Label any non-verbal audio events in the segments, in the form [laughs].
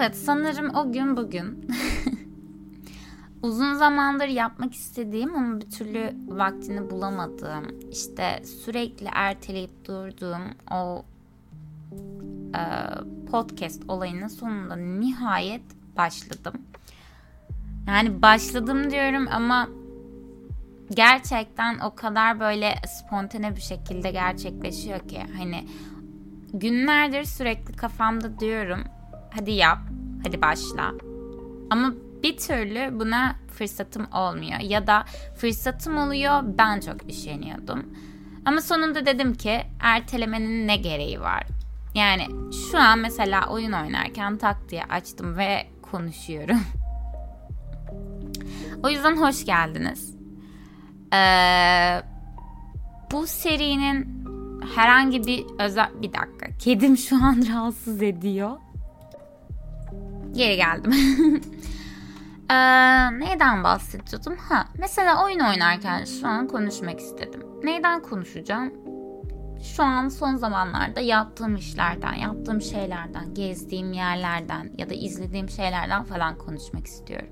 Evet sanırım o gün bugün. [laughs] Uzun zamandır yapmak istediğim ama bir türlü vaktini bulamadığım, işte sürekli erteleyip durduğum o e, podcast olayının sonunda nihayet başladım. Yani başladım diyorum ama gerçekten o kadar böyle spontane bir şekilde gerçekleşiyor ki hani günlerdir sürekli kafamda diyorum hadi yap, hadi başla. Ama bir türlü buna fırsatım olmuyor ya da fırsatım oluyor ben çok üşeniyordum. Ama sonunda dedim ki ertelemenin ne gereği var? Yani şu an mesela oyun oynarken tak diye açtım ve konuşuyorum. [laughs] o yüzden hoş geldiniz. Ee, bu serinin herhangi bir özel... Bir dakika. Kedim şu an [laughs] rahatsız ediyor. Geri geldim. [laughs] ee, neyden bahsediyordum? Ha, mesela oyun oynarken şu an konuşmak istedim. Neyden konuşacağım? Şu an son zamanlarda yaptığım işlerden, yaptığım şeylerden, gezdiğim yerlerden ya da izlediğim şeylerden falan konuşmak istiyorum.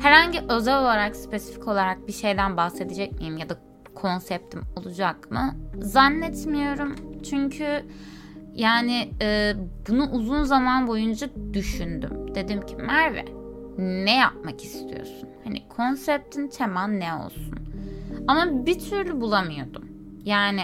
Herhangi özel olarak, spesifik olarak bir şeyden bahsedecek miyim ya da konseptim olacak mı? Zannetmiyorum. Çünkü yani e, bunu uzun zaman boyunca düşündüm. Dedim ki Merve ne yapmak istiyorsun? Hani konseptin teman ne olsun? Ama bir türlü bulamıyordum. Yani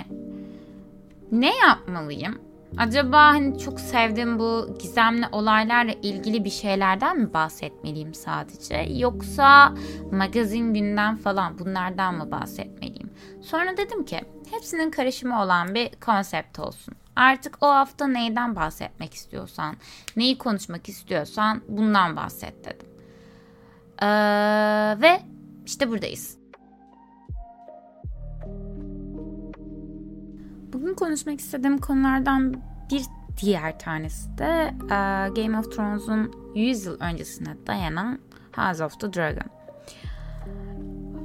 ne yapmalıyım? Acaba hani çok sevdiğim bu gizemli olaylarla ilgili bir şeylerden mi bahsetmeliyim sadece? Yoksa magazin günden falan bunlardan mı bahsetmeliyim? Sonra dedim ki hepsinin karışımı olan bir konsept olsun. Artık o hafta neyden bahsetmek istiyorsan, neyi konuşmak istiyorsan bundan bahset dedim. Ee, ve işte buradayız. Bugün konuşmak istediğim konulardan bir diğer tanesi de e, Game of Thrones'un 100 yıl öncesine dayanan House of the Dragon.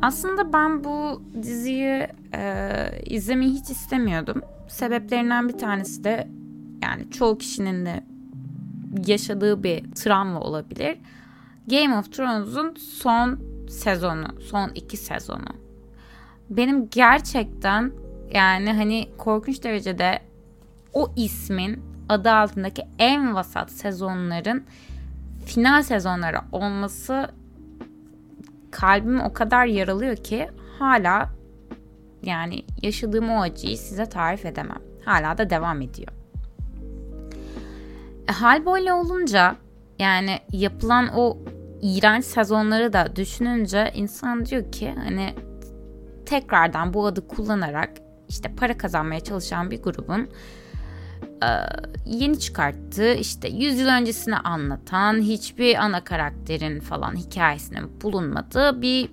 Aslında ben bu diziyi e, izlemeyi hiç istemiyordum. Sebeplerinden bir tanesi de yani çoğu kişinin de yaşadığı bir travma olabilir. Game of Thrones'un son sezonu, son iki sezonu. Benim gerçekten yani hani korkunç derecede o ismin adı altındaki en vasat sezonların final sezonları olması kalbimi o kadar yaralıyor ki hala yani yaşadığım o acıyı size tarif edemem. Hala da devam ediyor. E, hal böyle olunca yani yapılan o iğrenç sezonları da düşününce insan diyor ki hani tekrardan bu adı kullanarak işte para kazanmaya çalışan bir grubun e, yeni çıkarttığı işte 100 yıl öncesini anlatan hiçbir ana karakterin falan hikayesinin bulunmadığı bir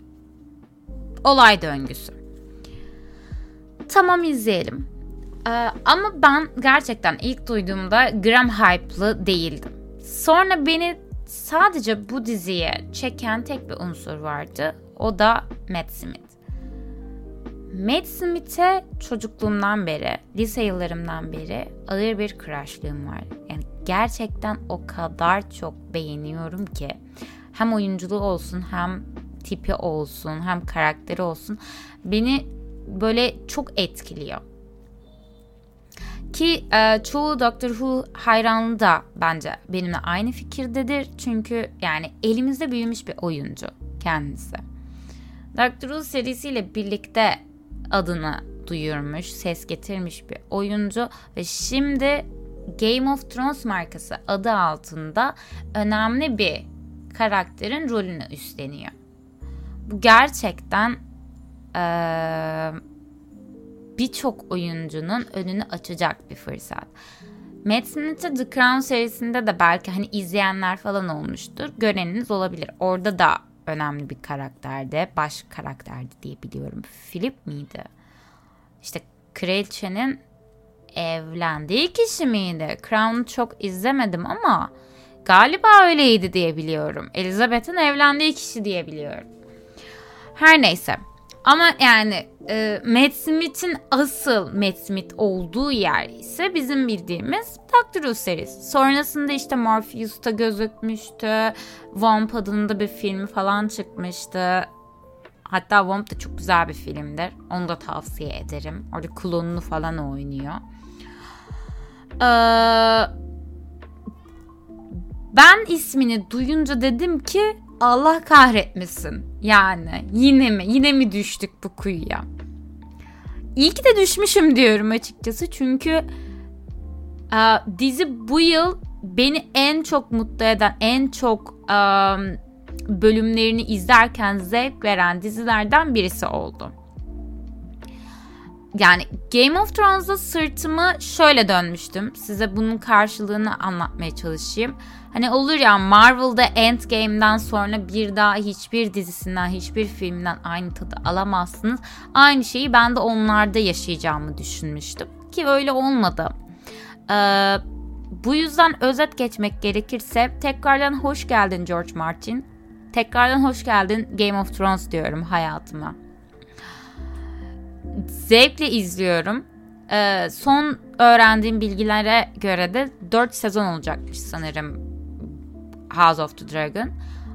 olay döngüsü. Tamam izleyelim. Ee, ama ben gerçekten ilk duyduğumda gram hype'lı değildim. Sonra beni sadece bu diziye çeken tek bir unsur vardı. O da Matt Smith. Matt Smith'e çocukluğumdan beri, lise yıllarımdan beri ağır bir crush'lığım var. Yani gerçekten o kadar çok beğeniyorum ki hem oyunculuğu olsun hem tipi olsun hem karakteri olsun beni böyle çok etkiliyor. Ki e, çoğu Doctor Who hayranlığı da bence benimle aynı fikirdedir. Çünkü yani elimizde büyümüş bir oyuncu kendisi. Doctor Who serisiyle birlikte adını duyurmuş, ses getirmiş bir oyuncu ve şimdi Game of Thrones markası adı altında önemli bir karakterin rolünü üstleniyor. Bu gerçekten ee, birçok oyuncunun önünü açacak bir fırsat. Matt Smith'e The Crown serisinde de belki hani izleyenler falan olmuştur. Göreniniz olabilir. Orada da önemli bir karakterdi. Baş karakterdi diye biliyorum. Philip miydi? İşte kraliçenin evlendiği kişi miydi? Crown'u çok izlemedim ama galiba öyleydi diye biliyorum. Elizabeth'in evlendiği kişi diye biliyorum. Her neyse. Ama yani e, Matt Smith'in asıl Matt Smith olduğu yer ise bizim bildiğimiz Doctor Who serisi. Sonrasında işte Morpheus'ta gözükmüştü. Womp adında bir film falan çıkmıştı. Hatta Womp da çok güzel bir filmdir. Onu da tavsiye ederim. Orada klonunu falan oynuyor. Ee, ben ismini duyunca dedim ki Allah kahretmesin. Yani yine mi? Yine mi düştük bu kuyuya? İyi ki de düşmüşüm diyorum açıkçası. Çünkü e, dizi bu yıl beni en çok mutlu eden, en çok e, bölümlerini izlerken zevk veren dizilerden birisi oldu. Yani Game of Thrones'da sırtımı şöyle dönmüştüm. Size bunun karşılığını anlatmaya çalışayım. Hani olur ya Marvel'da Endgame'den sonra bir daha hiçbir dizisinden, hiçbir filmden aynı tadı alamazsınız. Aynı şeyi ben de onlarda yaşayacağımı düşünmüştüm. Ki öyle olmadı. Ee, bu yüzden özet geçmek gerekirse tekrardan hoş geldin George Martin. Tekrardan hoş geldin Game of Thrones diyorum hayatıma. Zevkle izliyorum. Ee, son öğrendiğim bilgilere göre de 4 sezon olacakmış sanırım House of the Dragon.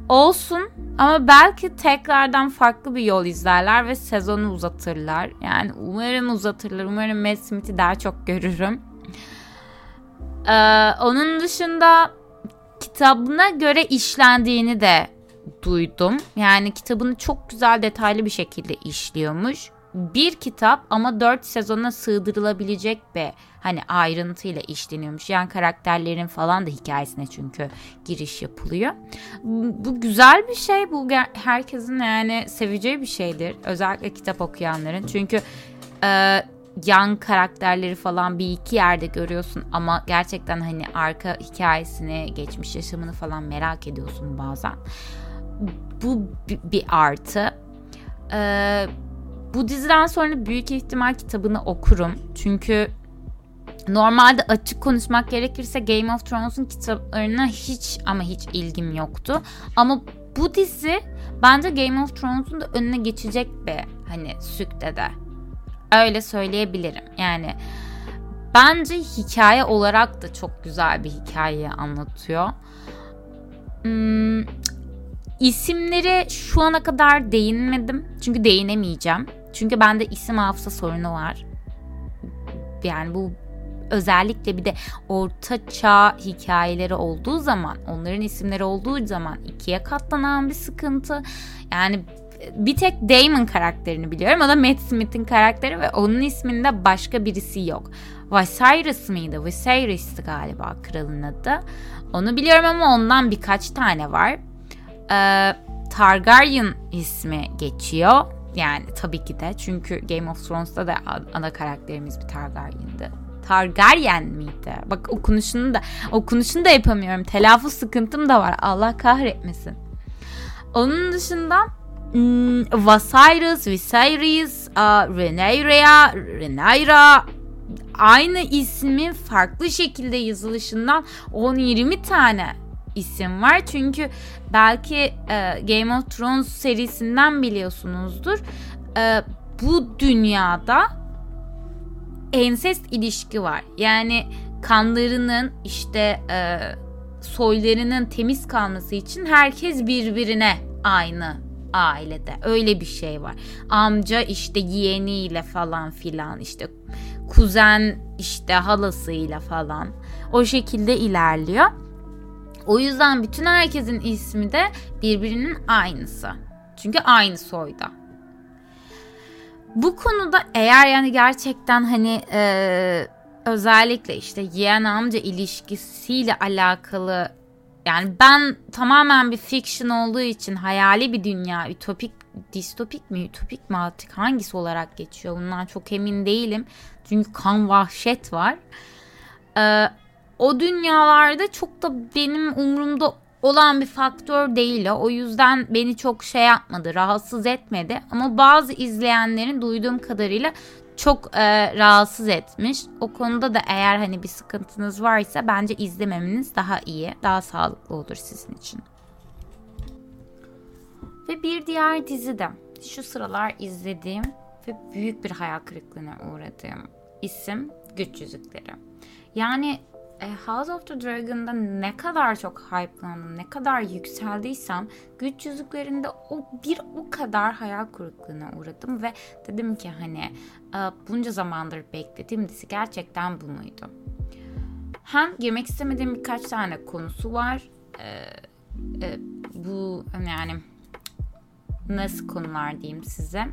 Olsun ama belki tekrardan farklı bir yol izlerler ve sezonu uzatırlar. Yani umarım uzatırlar. Umarım Matt Smith'i daha çok görürüm. Ee, onun dışında kitabına göre işlendiğini de duydum. Yani kitabını çok güzel detaylı bir şekilde işliyormuş bir kitap ama dört sezona sığdırılabilecek bir hani ayrıntıyla işleniyormuş. Yan karakterlerin falan da hikayesine çünkü giriş yapılıyor. Bu güzel bir şey. Bu herkesin yani seveceği bir şeydir. Özellikle kitap okuyanların. Çünkü e, yan karakterleri falan bir iki yerde görüyorsun ama gerçekten hani arka hikayesini, geçmiş yaşamını falan merak ediyorsun bazen. Bu bir artı. Ee, bu diziden sonra büyük ihtimal kitabını okurum. Çünkü normalde açık konuşmak gerekirse Game of Thrones'un kitaplarına hiç ama hiç ilgim yoktu. Ama bu dizi bence Game of Thrones'un da önüne geçecek bir hani sükte de. Öyle söyleyebilirim. Yani bence hikaye olarak da çok güzel bir hikaye anlatıyor. Hmm, isimleri şu ana kadar değinmedim. Çünkü değinemeyeceğim. Çünkü bende isim hafıza sorunu var. Yani bu özellikle bir de orta çağ hikayeleri olduğu zaman, onların isimleri olduğu zaman ikiye katlanan bir sıkıntı. Yani bir tek Damon karakterini biliyorum. O da Matt Smith'in karakteri ve onun isminde başka birisi yok. Viserys mıydı? Viserys'ti galiba kralın adı. Onu biliyorum ama ondan birkaç tane var. Ee, Targaryen ismi geçiyor. Yani tabii ki de çünkü Game of Thrones'ta da ana karakterimiz bir Targaryen'di. Targaryen miydi? Bak okunuşunu da okunuşunu da yapamıyorum. Telaffuz sıkıntım da var. Allah kahretmesin. Onun dışında hmm, Vasyrus, Viserys, uh, Rhaenyra, Rhaenyra aynı ismin farklı şekilde yazılışından 10-20 tane isim var. Çünkü belki e, Game of Thrones serisinden biliyorsunuzdur. E, bu dünyada ensest ilişki var. Yani kanlarının işte e, soylarının temiz kalması için herkes birbirine aynı ailede. Öyle bir şey var. Amca işte yeğeniyle falan filan işte kuzen işte halasıyla falan o şekilde ilerliyor. O yüzden bütün herkesin ismi de birbirinin aynısı. Çünkü aynı soyda. Bu konuda eğer yani gerçekten hani e, özellikle işte yeğen amca ilişkisiyle alakalı yani ben tamamen bir fiction olduğu için hayali bir dünya, ütopik, distopik mi, ütopik mi artık hangisi olarak geçiyor bundan çok emin değilim. Çünkü kan vahşet var. Ee, o dünyalarda çok da benim umurumda olan bir faktör değil o. O yüzden beni çok şey yapmadı, rahatsız etmedi. Ama bazı izleyenlerin duyduğum kadarıyla çok e, rahatsız etmiş. O konuda da eğer hani bir sıkıntınız varsa bence izlememeniz daha iyi, daha sağlıklı olur sizin için. Ve bir diğer dizi de şu sıralar izlediğim ve büyük bir hayal kırıklığına uğradığım isim Güç Yüzükleri. Yani e, House of the Dragon'da ne kadar çok hype'landım, ne kadar yükseldiysem güç yüzüklerinde o bir o kadar hayal kırıklığına uğradım ve dedim ki hani e, bunca zamandır beklediğim dizi gerçekten bu muydu? Hem girmek istemediğim birkaç tane konusu var. E, bu yani nasıl konular diyeyim size.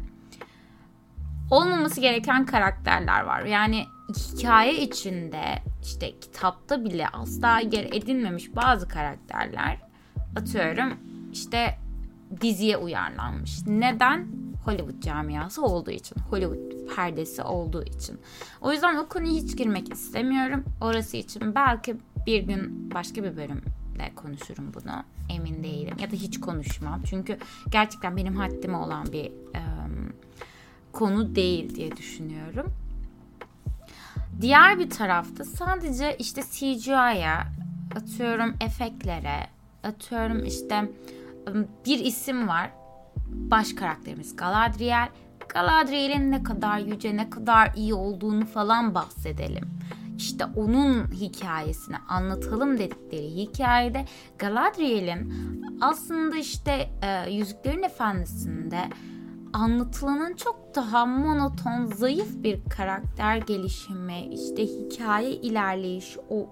Olmaması gereken karakterler var. Yani hikaye içinde işte kitapta bile asla yer edinmemiş bazı karakterler atıyorum işte diziye uyarlanmış. Neden? Hollywood camiası olduğu için. Hollywood perdesi olduğu için. O yüzden o konuya hiç girmek istemiyorum. Orası için belki bir gün başka bir bölümde konuşurum bunu. Emin değilim. Ya da hiç konuşmam. Çünkü gerçekten benim haddime olan bir um, konu değil diye düşünüyorum. Diğer bir tarafta sadece işte CGI'ye, atıyorum efektlere, atıyorum işte bir isim var. Baş karakterimiz Galadriel. Galadriel'in ne kadar yüce, ne kadar iyi olduğunu falan bahsedelim. İşte onun hikayesini anlatalım dedikleri hikayede Galadriel'in aslında işte e, Yüzüklerin Efendisi'nde anlatılanın çok daha monoton, zayıf bir karakter gelişimi, işte hikaye ilerleyişi o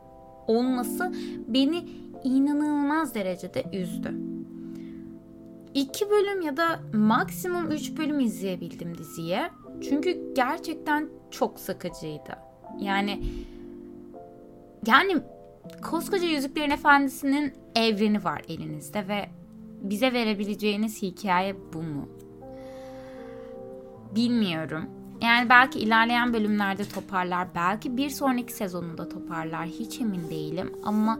olması beni inanılmaz derecede üzdü. İki bölüm ya da maksimum üç bölüm izleyebildim diziye. Çünkü gerçekten çok sıkıcıydı. Yani yani koskoca Yüzüklerin Efendisi'nin evreni var elinizde ve bize verebileceğiniz hikaye bu mu? Bilmiyorum. Yani belki ilerleyen bölümlerde toparlar, belki bir sonraki sezonunda toparlar. Hiç emin değilim ama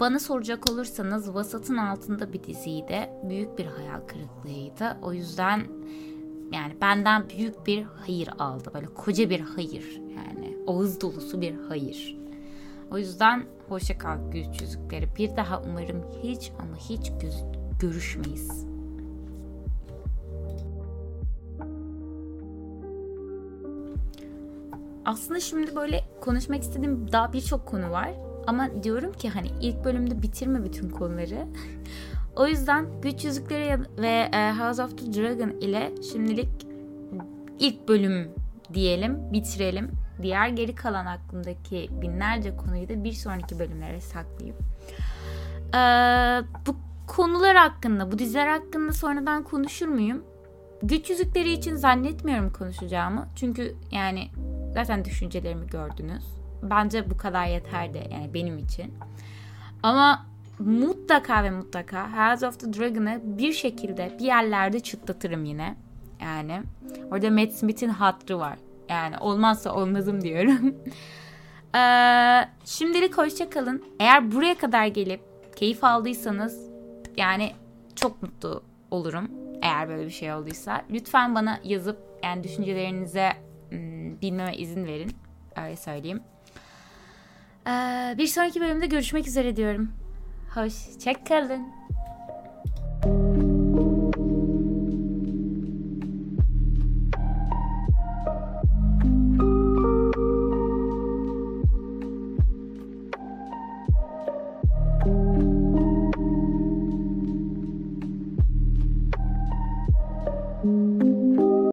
bana soracak olursanız vasatın altında bir diziydi. Büyük bir hayal kırıklığıydı. O yüzden yani benden büyük bir hayır aldı. Böyle koca bir hayır yani. Ağız dolusu bir hayır. O yüzden hoşça kal güç yüzükleri. Bir daha umarım hiç ama hiç görüşmeyiz. Aslında şimdi böyle konuşmak istediğim daha birçok konu var. Ama diyorum ki hani ilk bölümde bitirme bütün konuları. [laughs] o yüzden Güç Yüzükleri ve e, House of the Dragon ile şimdilik ilk bölüm diyelim, bitirelim. Diğer geri kalan aklımdaki binlerce konuyu da bir sonraki bölümlere saklayayım. Ee, bu konular hakkında, bu diziler hakkında sonradan konuşur muyum? Güç yüzükleri için zannetmiyorum konuşacağımı. Çünkü yani Zaten düşüncelerimi gördünüz. Bence bu kadar yeterdi yani benim için. Ama mutlaka ve mutlaka House of the Dragon'ı bir şekilde bir yerlerde çıtlatırım yine. Yani orada Matt Smith'in hatrı var. Yani olmazsa olmazım diyorum. [laughs] ee, şimdilik hoşça kalın. Eğer buraya kadar gelip keyif aldıysanız yani çok mutlu olurum. Eğer böyle bir şey olduysa. Lütfen bana yazıp yani düşüncelerinize bilmeme izin verin. Öyle söyleyeyim. Ee, bir sonraki bölümde görüşmek üzere diyorum. Hoşçakalın.